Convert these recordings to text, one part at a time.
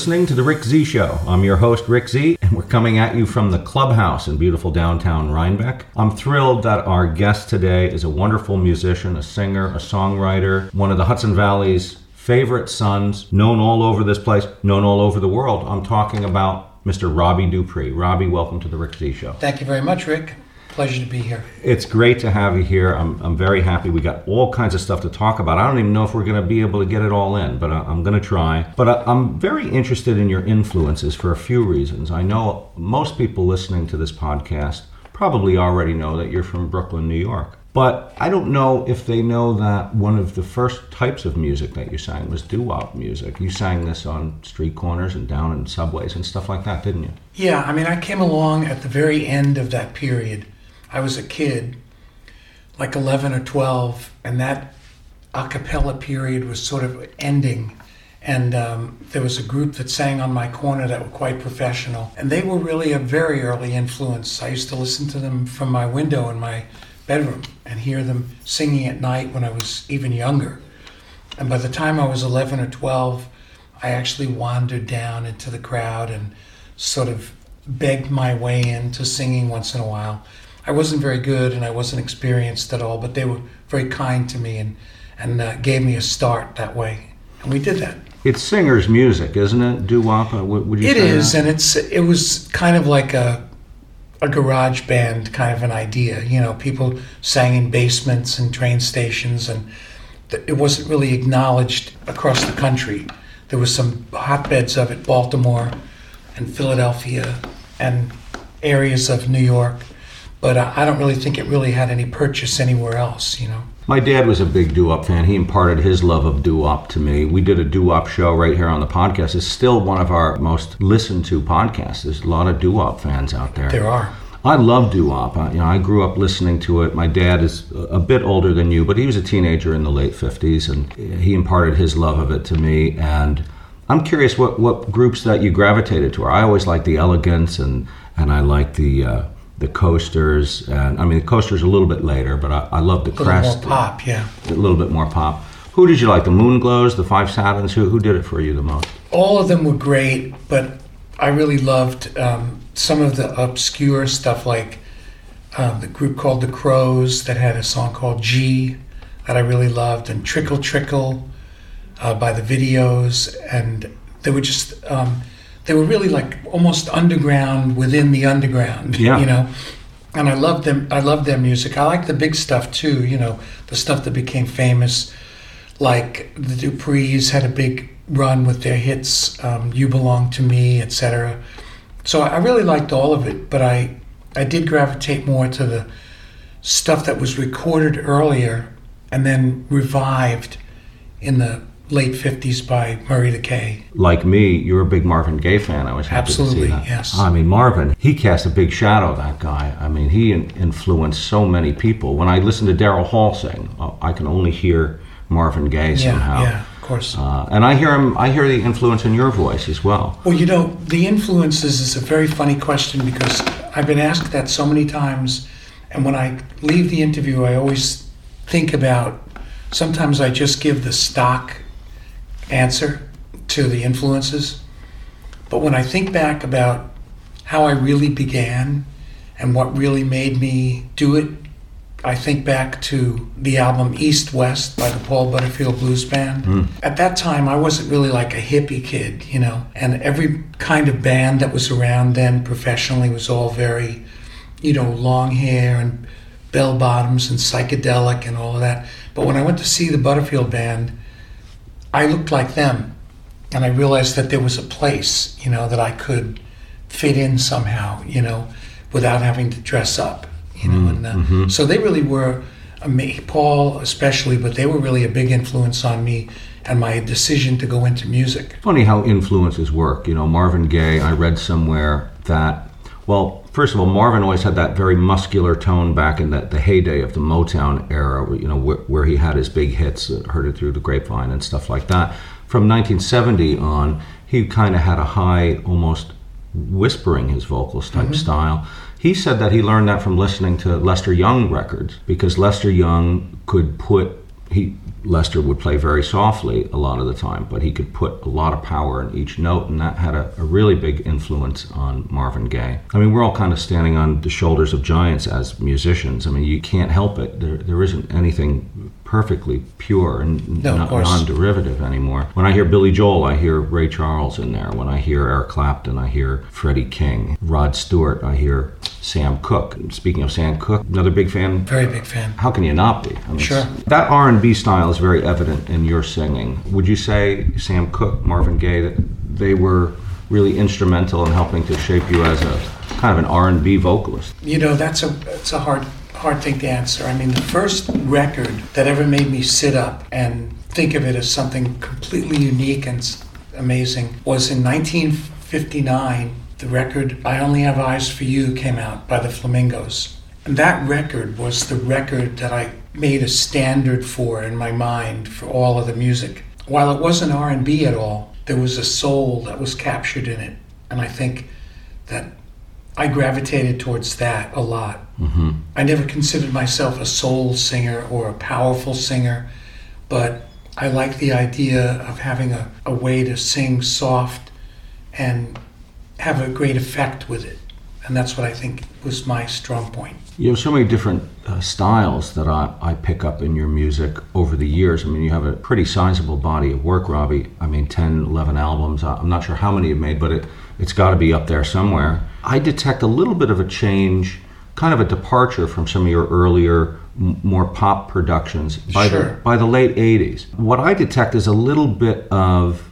listening to The Rick Z Show. I'm your host, Rick Z, and we're coming at you from the clubhouse in beautiful downtown Rhinebeck. I'm thrilled that our guest today is a wonderful musician, a singer, a songwriter, one of the Hudson Valley's favorite sons, known all over this place, known all over the world. I'm talking about Mr. Robbie Dupree. Robbie, welcome to The Rick Z Show. Thank you very much, Rick. Pleasure to be here. It's great to have you here. I'm, I'm very happy. We got all kinds of stuff to talk about. I don't even know if we're going to be able to get it all in, but I, I'm going to try. But I, I'm very interested in your influences for a few reasons. I know most people listening to this podcast probably already know that you're from Brooklyn, New York. But I don't know if they know that one of the first types of music that you sang was doo-wop music. You sang this on street corners and down in subways and stuff like that, didn't you? Yeah, I mean, I came along at the very end of that period. I was a kid, like 11 or 12, and that a cappella period was sort of ending. And um, there was a group that sang on my corner that were quite professional. And they were really a very early influence. I used to listen to them from my window in my bedroom and hear them singing at night when I was even younger. And by the time I was 11 or 12, I actually wandered down into the crowd and sort of begged my way into singing once in a while. I wasn't very good and I wasn't experienced at all, but they were very kind to me and, and uh, gave me a start that way. And we did that. It's singer's music, isn't it? Doo-wop, uh, would you It is, that? and it's it was kind of like a a garage band kind of an idea. You know, people sang in basements and train stations, and th- it wasn't really acknowledged across the country. There was some hotbeds of it, Baltimore and Philadelphia and areas of New York, but I I don't really think it really had any purchase anywhere else. You know. My dad was a big doo-wop fan. He imparted his love of doo-wop to me. We did a doo-wop show right here on the podcast. It's still one of our most listened to podcasts. There's a lot of doo-wop fans out there. There are. I love doo-wop. I, you know, I grew up listening to it. My dad is a bit older than you, but he was a teenager in the late 50s, and he imparted his love of it to me. And I'm curious what, what groups that you gravitated to. I always liked the elegance and, and I like the uh, the Coasters. And I mean, the Coasters a little bit later, but I, I love the A little Crest. more pop, yeah. A little bit more pop. Who did you like? The Moonglows, the Five Satins? Who, who did it for you the most? all of them were great, but I really loved um, some of the obscure stuff, like um, the group called the Crows that had a song called Gee that I really loved, and Trickle Trickle uh, by the videos, and they were just um, they were really like almost underground within the underground, Yeah. you know. And I loved them. I loved their music. I like the big stuff too. You know, the stuff that became famous like the Duprees had a big run with their hits, um, "You Belong to Me," etc. So I really liked all of it, but I I did gravitate more to the stuff that was recorded earlier and then revived in the late '50s by Murray the K. Like me, you're a big Marvin Gaye fan. I was happy Absolutely, to see that. yes. I mean, Marvin, he cast a big shadow. That guy. I mean, he influenced so many people. When I listen to Daryl Hall sing, uh, I can only hear Marvin Gaye somehow. yeah, of course. Uh, and I hear him. I hear the influence in your voice as well. Well, you know, the influences is a very funny question because I've been asked that so many times, and when I leave the interview, I always think about. Sometimes I just give the stock answer to the influences, but when I think back about how I really began and what really made me do it, I think back to the album East West by the Paul Butterfield Blues Band. Hmm. At that time, I wasn't really like a hippie kid, you know, and every kind of band that was around then professionally was all very, you know, long hair and bell bottoms and psychedelic and all of that. But when I went to see the Butterfield Band, I looked like them, and I realized that there was a place, you know, that I could fit in somehow, you know, without having to dress up, you know. and uh, so they really were, me, Paul especially, but they were really a big influence on me and my decision to go into music. Funny how influences work. You know, Marvin Gaye. I read somewhere that. Well, first of all, Marvin always had that very muscular tone back in the, the heyday of the Motown era, you know, where, where he had his big hits, uh, Heard It Through the Grapevine and stuff like that. From 1970 on, he kind of had a high, almost whispering his vocals type style. He said that he learned that from listening to Lester Young records because Lester Young could put he Lester would play very softly a lot of the time, but he could put a lot of power in each note, and that had a, a, really big influence on Marvin Gaye. I mean, we're all kind of standing on the shoulders of giants as musicians. I mean, you can't help it. There, there isn't anything perfectly pure and no, non-derivative anymore. When I hear Billy Joel, I hear Ray Charles in there. When I hear Eric Clapton, I hear Freddie King. Rod Stewart, I hear Sam Cooke. Speaking of Sam Cooke, another big fan. Very big fan. How can you not be? I mean, sure. That R&B style is very evident in your singing. Would you say Sam Cooke, Marvin Gaye, that they were really instrumental in helping to shape you as a kind of an R&B vocalist? You know, that's a that's a hard hard thing to answer. I mean, the first record that ever made me sit up and think of it as something completely unique and amazing was in 1959. The record I Only Have Eyes for You came out by the Flamingos. And that record was the record that I made a standard for in my mind for all of the music. While it wasn't R&B at all, there was a soul that was captured in it. And I think that I gravitated towards that a lot. Mm-hmm. I never considered myself a soul singer or a powerful singer, but I like the idea of having a, a way to sing soft and have a great effect with it. And that's what I think was my strong point. You have so many different uh, styles that I, I pick up in your music over the years. I mean, you have a pretty sizable body of work, Robbie. I mean, 10, 11 albums. I'm not sure how many you've made, but it, it's got to be up there somewhere. I detect a little bit of a change, kind of a departure from some of your earlier, m- more pop productions by sure. the by the late '80s. What I detect is a little bit of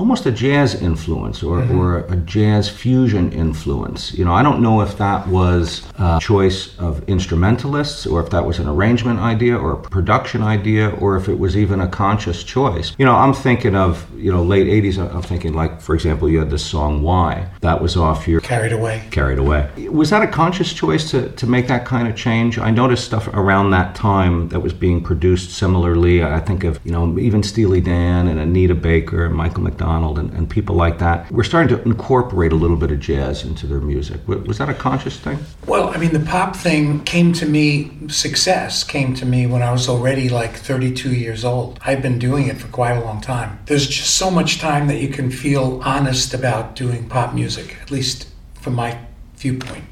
almost a jazz influence or, mm-hmm. or a jazz fusion influence. You know, I don't know if that was a choice of instrumentalists or if that was an arrangement idea or a production idea or if it was even a conscious choice. You know, I'm thinking of, you know, late 80s, I'm thinking like, for example, you had this song Why. That was off your Carried Away. Carried Away. Was that a conscious choice to, to make that kind of change? I noticed stuff around that time that was being produced similarly. I think of, you know, even Steely Dan and Anita Baker and Michael McDonald McDonald and, and people like that were starting to incorporate a little bit of jazz into their music. Was that a conscious thing? Well, I mean, the pop thing came to me, success came to me when I was already like 32 years old. I've been doing it for quite a long time. There's just so much time that you can feel honest about doing pop music, at least from my viewpoint.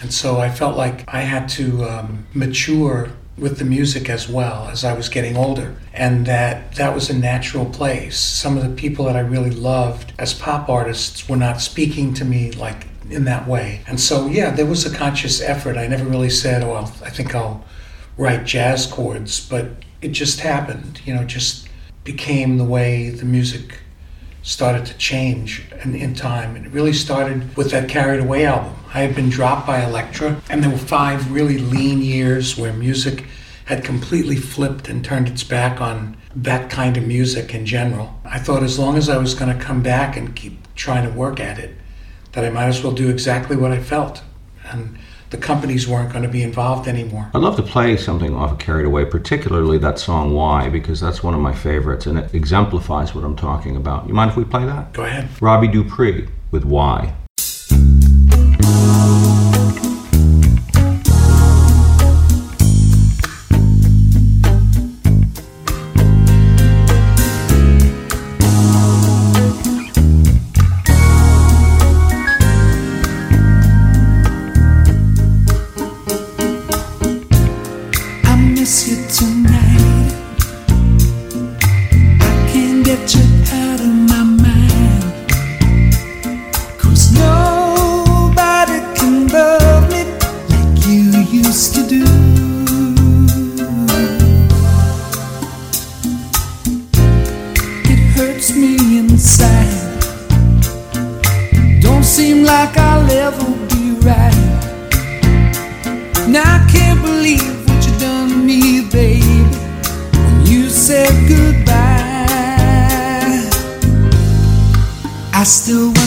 And so I felt like I had to um, mature with the music as well as I was getting older, and that that was a natural place. Some of the people that I really loved as pop artists were not speaking to me like in that way. And so, yeah, there was a conscious effort. I never really said, "Oh, I'll, I think I'll write jazz chords," but it just happened. You know, just became the way the music started to change in, in time. And it really started with that Carried Away album. I had been dropped by Elektra, and there were five really lean years where music had completely flipped and turned its back on that kind of music in general. I thought as long as I was going to come back and keep trying to work at it, that I might as well do exactly what I felt. And the companies weren't going to be involved anymore. I'd love to play something off of Carried Away, particularly that song Why, because that's one of my favorites and it exemplifies what I'm talking about. You mind if we play that? Go ahead. Robbie Dupree with Why. I still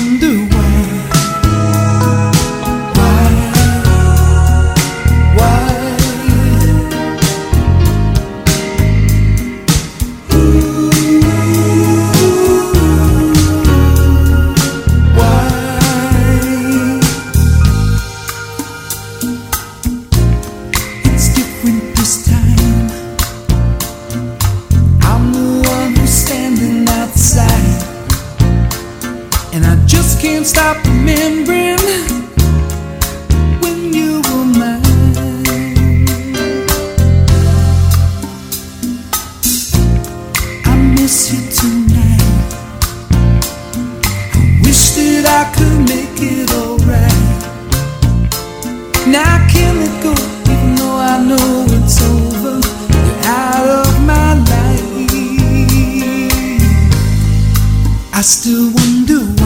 still wonder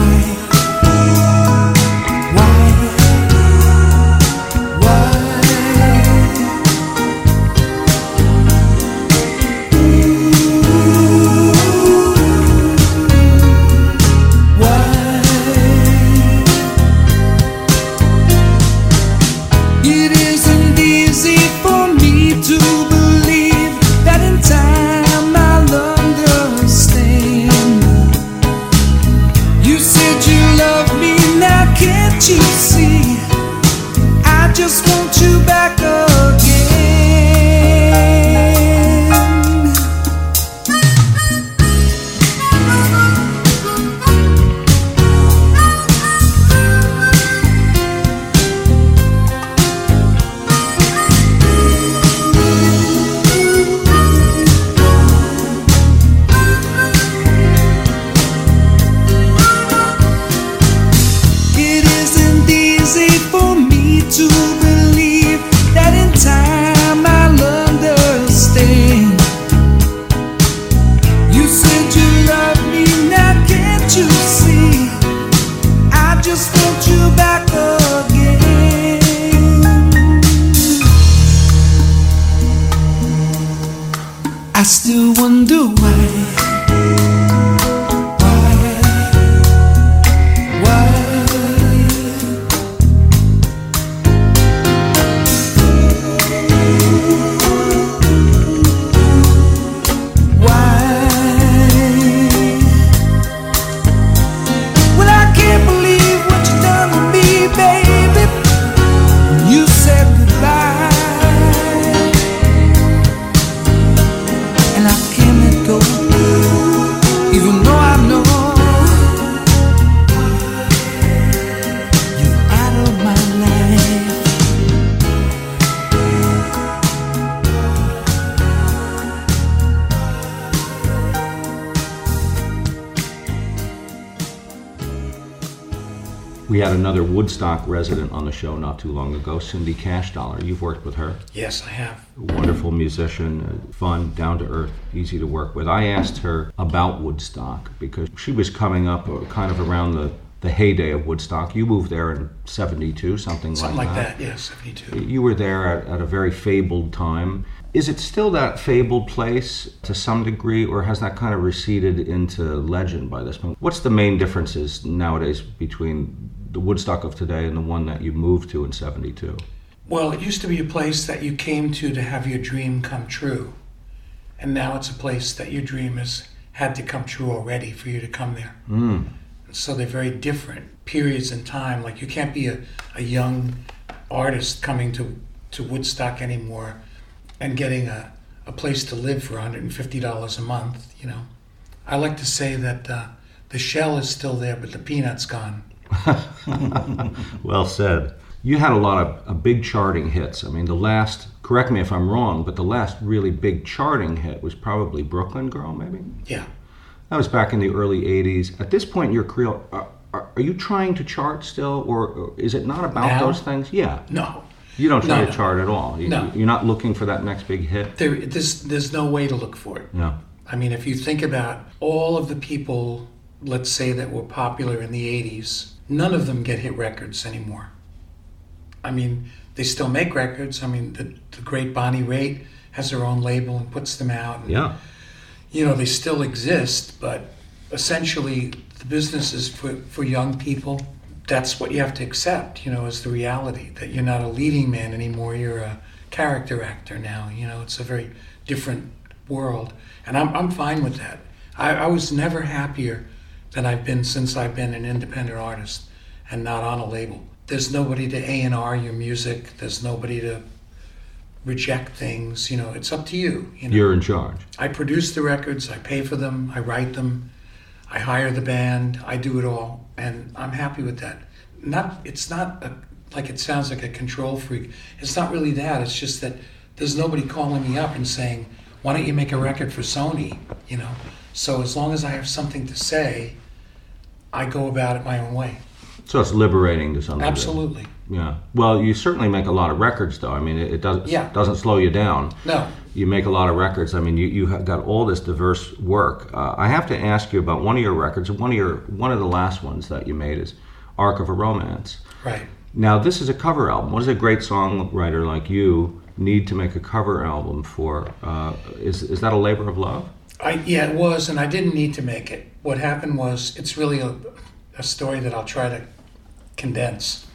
had another Woodstock resident on the show not too long ago, Cindy Cashdollar. You've worked with her. Yes, I have. Wonderful musician, uh, fun, down to earth, easy to work with. I asked her about Woodstock because she was coming up uh, kind of around the, the heyday of Woodstock. You moved there in 72, something, Something like, like that. Something like that, yes, 72. You were there at, at a very fabled time. Is it still that fabled place to some degree, or has that kind of receded into legend by this point? What's the main differences nowadays between the Woodstock of today and the one that you moved to in 72? Well, it used to be a place that you came to to have your dream come true. And now it's a place that your dream has had to come true already for you to come there. Mm. So they're very different periods in time. Like you can't be a, a young artist coming to, to Woodstock anymore and getting a, a place to live for $150 a month, you know. I like to say that uh, the shell is still there, but the peanut's gone. Well said. You had a lot of uh, big charting hits. I mean, the last, correct me if I'm wrong, but the last really big charting hit was probably Brooklyn Girl, maybe? Yeah. That was back in the early 80s. At this point in your career, are, are, are you trying to chart still, or, or is it not about Now? those things? Yeah. No. You don't try No, to no. chart at all. You, No. You're not looking for that next big hit? There, there's, there's no way to look for it. No. I mean, if you think about all of the people, let's say, that were popular in the 80s, none of them get hit records anymore. I mean, they still make records. I mean, the, the great Bonnie Raitt has her own label and puts them out. And, Yeah. You know, they still exist, but essentially, the business is for, for young people. That's what you have to accept, you know, is the reality that you're not a leading man anymore. You're a character actor now. You know, it's a very different world. And I'm, I'm fine with that. I, I was never happier than I've been since I've been an independent artist and not on a label. There's nobody to A&R your music. There's nobody to reject things. You know, it's up to you. You know? You're in charge. I produce the records, I pay for them, I write them, I hire the band, I do it all, and I'm happy with that. Not, it's not a, like it sounds like a control freak. It's not really that. It's just that there's nobody calling me up and saying, "Why don't you make a record for Sony?" You know. So as long as I have something to say, I go about it my own way. So it's liberating to some degree. Absolutely. Yeah. Well, you certainly make a lot of records, though. I mean, it, it does, Yeah. doesn't slow you down. No. You make a lot of records. I mean, you, you have got all this diverse work. Uh, I have to ask you about one of your records. One of your one of the last ones that you made is "Arc of a Romance." Right. Now, this is a cover album. What does a great songwriter like you need to make a cover album for? Uh, is is that a labor of love? I, yeah, it was, and I didn't need to make it. What happened was, it's really a, a story that I'll try to condense.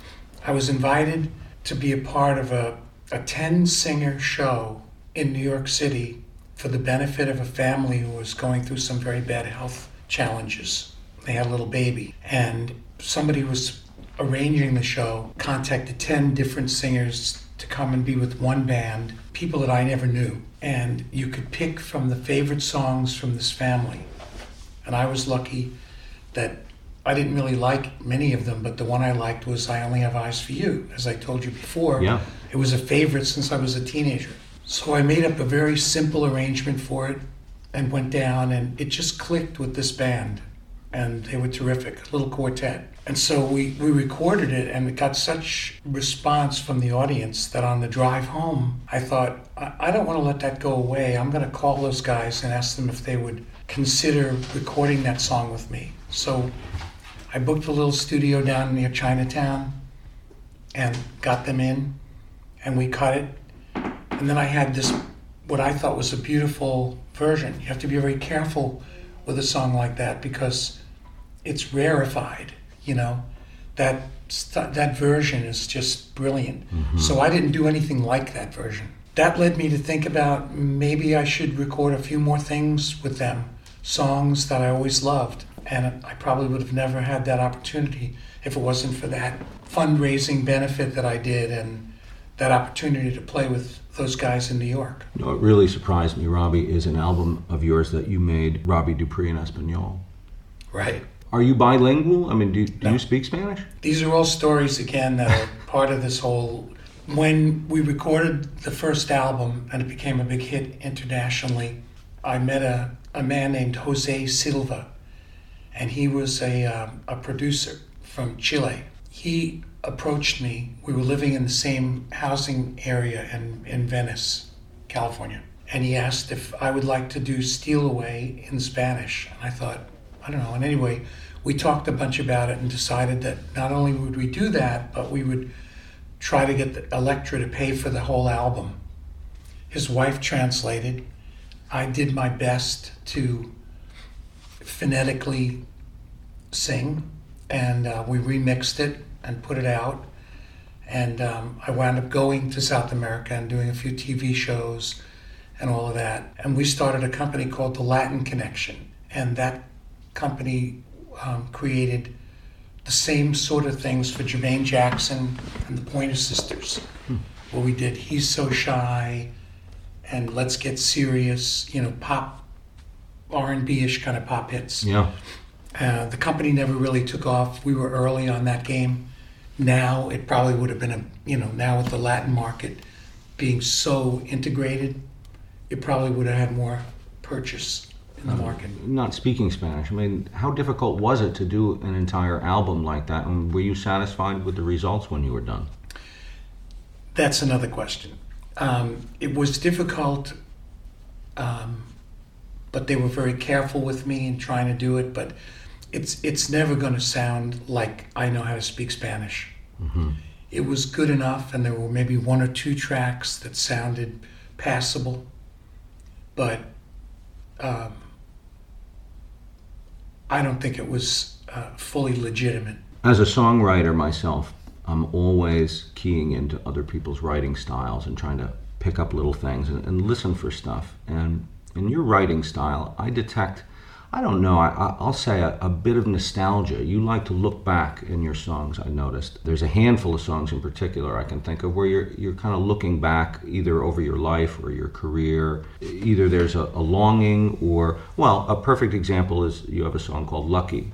I was invited to be a part of a, a 10 singer show in New York City for the benefit of a family who was going through some very bad health challenges. They had a little baby, and somebody was arranging the show contacted 10 different singers to come and be with one band, people that I never knew. And you could pick from the favorite songs from this family. And I was lucky that I didn't really like many of them, but the one I liked was I Only Have Eyes for You. As I told you before, Yeah. it was a favorite since I was a teenager. So I made up a very simple arrangement for it and went down, and it just clicked with this band. And they were terrific, little quartet. And so we, we recorded it, and it got such response from the audience that on the drive home, I thought, I, I don't want to let that go away. I'm going to call those guys and ask them if they would consider recording that song with me. So I booked a little studio down near Chinatown and got them in, and we cut it. And then I had this, what I thought was a beautiful version. You have to be very careful with a song like that because it's rarefied, you know. That st- that version is just brilliant. Mm-hmm. So I didn't do anything like that version. That led me to think about maybe I should record a few more things with them, songs that I always loved. And I probably would have never had that opportunity if it wasn't for that fundraising benefit that I did and that opportunity to play with those guys in New York. You know, what really surprised me, Robbie, is an album of yours that you made, Robbie Dupree in Espanol. Right. Are you bilingual? I mean, do, do No. you speak Spanish? These are all stories again that are part of this whole. When we recorded the first album and it became a big hit internationally, I met a, a man named Jose Silva, and he was a, um, a producer from Chile. He approached me. We were living in the same housing area in, in Venice, California. And he asked if I would like to do Steal Away in Spanish. And I thought, I don't know. And anyway, we talked a bunch about it and decided that not only would we do that, but we would try to get Elektra to pay for the whole album. His wife translated. I did my best to phonetically sing, and uh, we remixed it and put it out. And um, I wound up going to South America and doing a few TV shows and all of that. And we started a company called The Latin Connection. And that company um, created the same sort of things for Jermaine Jackson and the Pointer Sisters, where we did He's So Shy and Let's Get Serious, you know, pop, R&B-ish kind of pop hits. Yeah. Uh, the company never really took off. We were early on that game. Now it probably would have been a, you know, now with the Latin market being so integrated, it probably would have had more purchase in the market. Not speaking Spanish, I mean, how difficult was it to do an entire album like that? And were you satisfied with the results when you were done? That's another question. Um, it was difficult, um, but they were very careful with me in trying to do it. But it's it's never going to sound like I know how to speak Spanish. It was good enough, and there were maybe one or two tracks that sounded passable, but um, I don't think it was uh, fully legitimate. As a songwriter myself, I'm always keying into other people's writing styles and trying to pick up little things and, and listen for stuff. And in your writing style, I detect, I don't know, I, I- I'll say a, a bit of nostalgia. You like to look back in your songs, I noticed. There's a handful of songs in particular I can think of where you're, you're kind of looking back either over your life or your career. Either there's a, a longing or, well, a perfect example is you have a song called Lucky.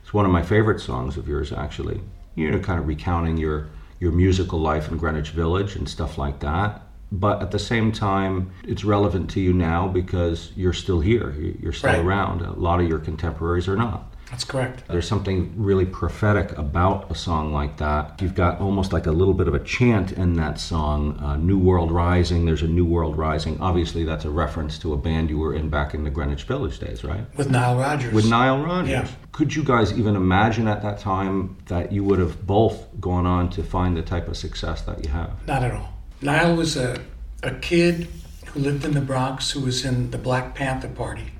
It's one of my favorite songs of yours, actually. You know, kind of recounting your your musical life in Greenwich Village and stuff like that. But at the same time, it's relevant to you now because you're still here. You- You're still Right. around. A lot of your contemporaries are not. That's correct. There's something really prophetic about a song like that. You've got almost like a little bit of a chant in that song, uh, New World Rising. There's a New World Rising. Obviously, that's a reference to a band you were in back in the Greenwich Village days, right? With Nile Rodgers. With Nile Rodgers. Yeah. Could you guys even imagine at that time that you would have both gone on to find the type of success that you have? Not at all. Nile was a, a kid who lived in the Bronx who was in the Black Panther Party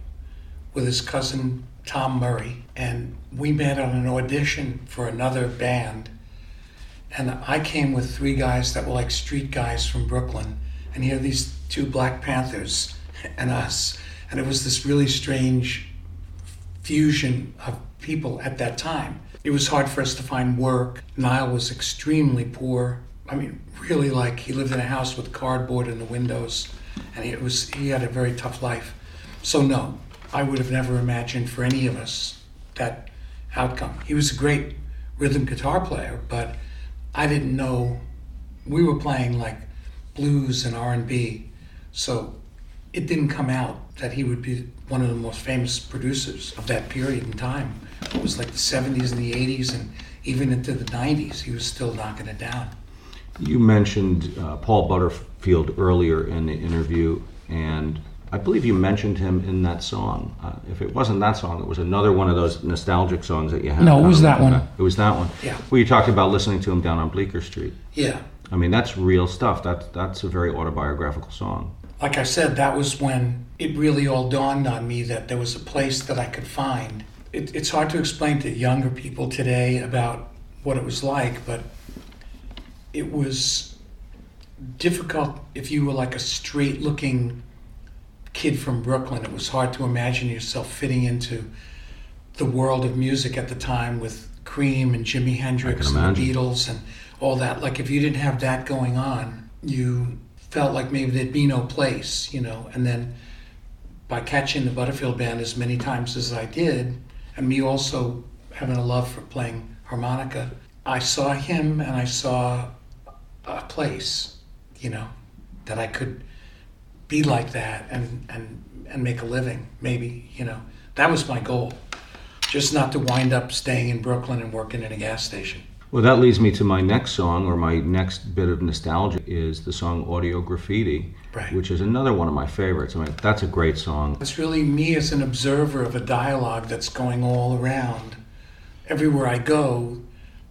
with his cousin Tom Murray. And we met on an audition for another band. And I came with three guys that were like street guys from Brooklyn. And here these two Black Panthers and us. And it was this really strange fusion of people at that time. It was hard for us to find work. Nile was extremely poor. I mean, really like he lived in a house with cardboard in the windows, and it was he had a very tough life. So no, I would have never imagined for any of us that outcome. He was a great rhythm guitar player, but I didn't know we were playing like blues and R&B. So it didn't come out that he would be one of the most famous producers of that period in time. It was like the 70s and the 80s and even into the 90s, he was still knocking it down. You mentioned uh, Paul Butterfield earlier in the interview, and I believe you mentioned him in that song. Uh, if it wasn't that song, it was another one of those nostalgic songs that you had. No, it was that one. It was that one. Yeah. Well, you talked about listening to him down on Bleecker Street. Yeah. I mean, that's real stuff. That's that's a very autobiographical song. Like I said, that was when it really all dawned on me that there was a place that I could find. It, it's hard to explain to younger people today about what it was like, but it was difficult if you were like a straight looking kid from Brooklyn. It was hard to imagine yourself fitting into the world of music at the time with Cream and Jimi Hendrix and the. Beatles and all that. Like if you didn't have that going on, you felt like maybe there'd be no place, you know. And then by catching the Butterfield Band as many times as I did, and me also having a love for playing harmonica, I saw him and I saw a place, you know, that I could be like that and and and make a living, maybe, you know. That was my goal. Just not to wind up staying in Brooklyn and working in a gas station. Well, that leads me to my next song, or my next bit of nostalgia, is the song Audio Graffiti, Right. which is another one of my favorites. I mean, that's a great song. It's really me as an observer of a dialogue that's going all around. Everywhere I go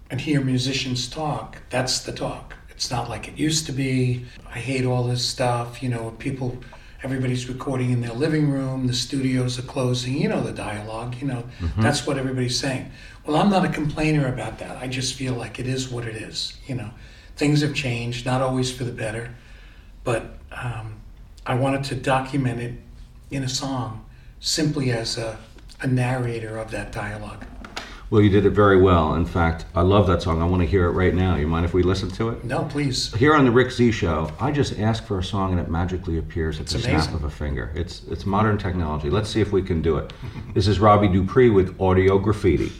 and hear musicians talk, that's the talk. It's not like it used to be. I hate all this stuff. You know, people, everybody's recording in their living room, the studios are closing. You know, the dialogue, you know, that's what everybody's saying. Well, I'm not a complainer about that. I just feel like it is what it is. You know, things have changed, not always for the better but um, I wanted to document it in a song simply as a, a narrator of that dialogue. Well, you did it very well. In fact, I love that song. I want to hear it right now. You mind if we listen to it? No, please. Here on the Rick Z Show, I just ask for a song and it magically appears at the snap of a finger. It's it's modern technology. Let's see if we can do it. This is Robbie Dupree with Audio Graffiti.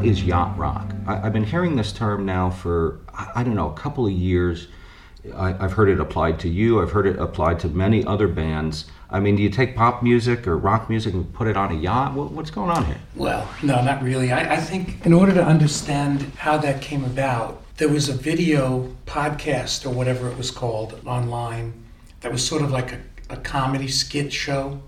What is yacht rock? I, I've been hearing this term now for, I, don't know, a couple of years. I, I've heard it applied to you, I've heard it applied to many other bands. I mean, do you take pop music or rock music and put it on a yacht? What, what's going on here? Well, no, not really. I, I think in order to understand how that came about, there was a video podcast or whatever it was called online that was sort of like a, a comedy skit show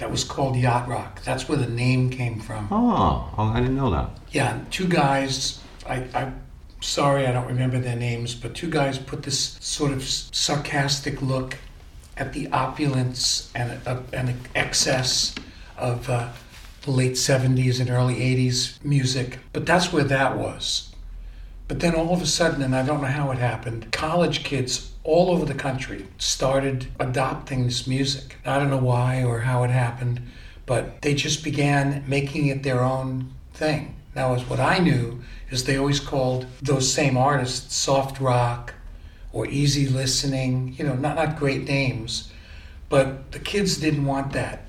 that was called Yacht Rock. That's where the name came from. Oh, oh, I didn't know that. Yeah, two guys. I, I sorry, I don't remember their names, but two guys put this sort of sarcastic look at the opulence and uh, and excess of uh, the late '70s and early '80s music. But that's where that was. But then all of a sudden, and I don't know how it happened, college kids all over the country started adopting this music. I don't know why or how it happened, but they just began making it their own thing. Now, as what I knew is they always called those same artists soft rock or easy listening, you know, not, not great names, but the kids didn't want that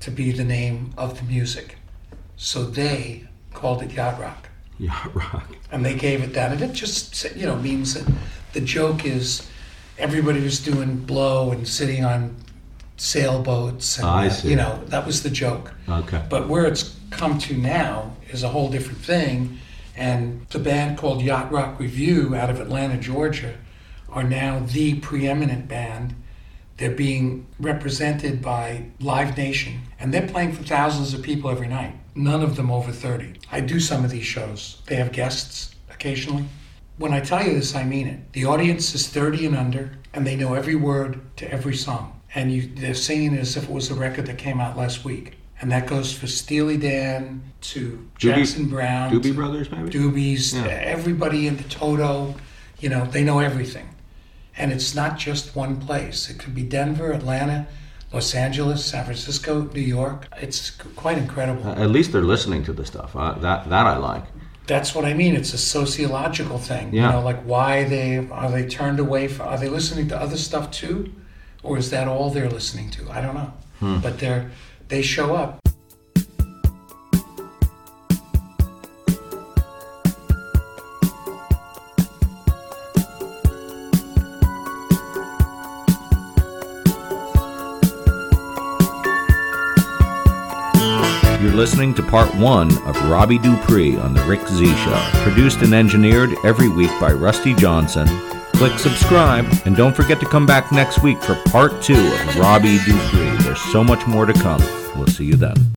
to be the name of the music. So they called it yacht rock. Yacht rock. And they gave it that. And it just, you know, means that the joke is everybody was doing blow and sitting on sailboats. And, I uh, see. You know, that was the joke. Okay. But where it's come to now is a whole different thing. And the band called Yacht Rock Review out of Atlanta, Georgia, are now the preeminent band. They're being represented by Live Nation, and they're playing for thousands of people every night. None of them over 30. I do some of these shows. They have guests occasionally. When I tell you this, I mean it. The audience is 30 and under, and they know every word to every song. And you, they're singing it as if it was a record that came out last week. And that goes for Steely Dan to Jackson Browne, Doobie to Brothers, maybe? Doobies, Yeah. everybody in the Toto. You know, they know everything. And it's not just one place. It could be Denver, Atlanta, Los Angeles, San Francisco, New York. It's quite incredible. At least they're listening to the stuff. Uh, that that I like. That's what I mean. It's a sociological thing. Yeah. You know, like why they are they turned away from are they listening to other stuff too? Or is that all they're listening to? I don't know. Hmm. But they're they show up. Listening to part one of Robbie Dupree on The Rick Z Show, produced and engineered every week by Rusty Johnson. Click subscribe, and don't forget to come back next week for part two of Robbie Dupree. There's so much more to come. We'll see you then.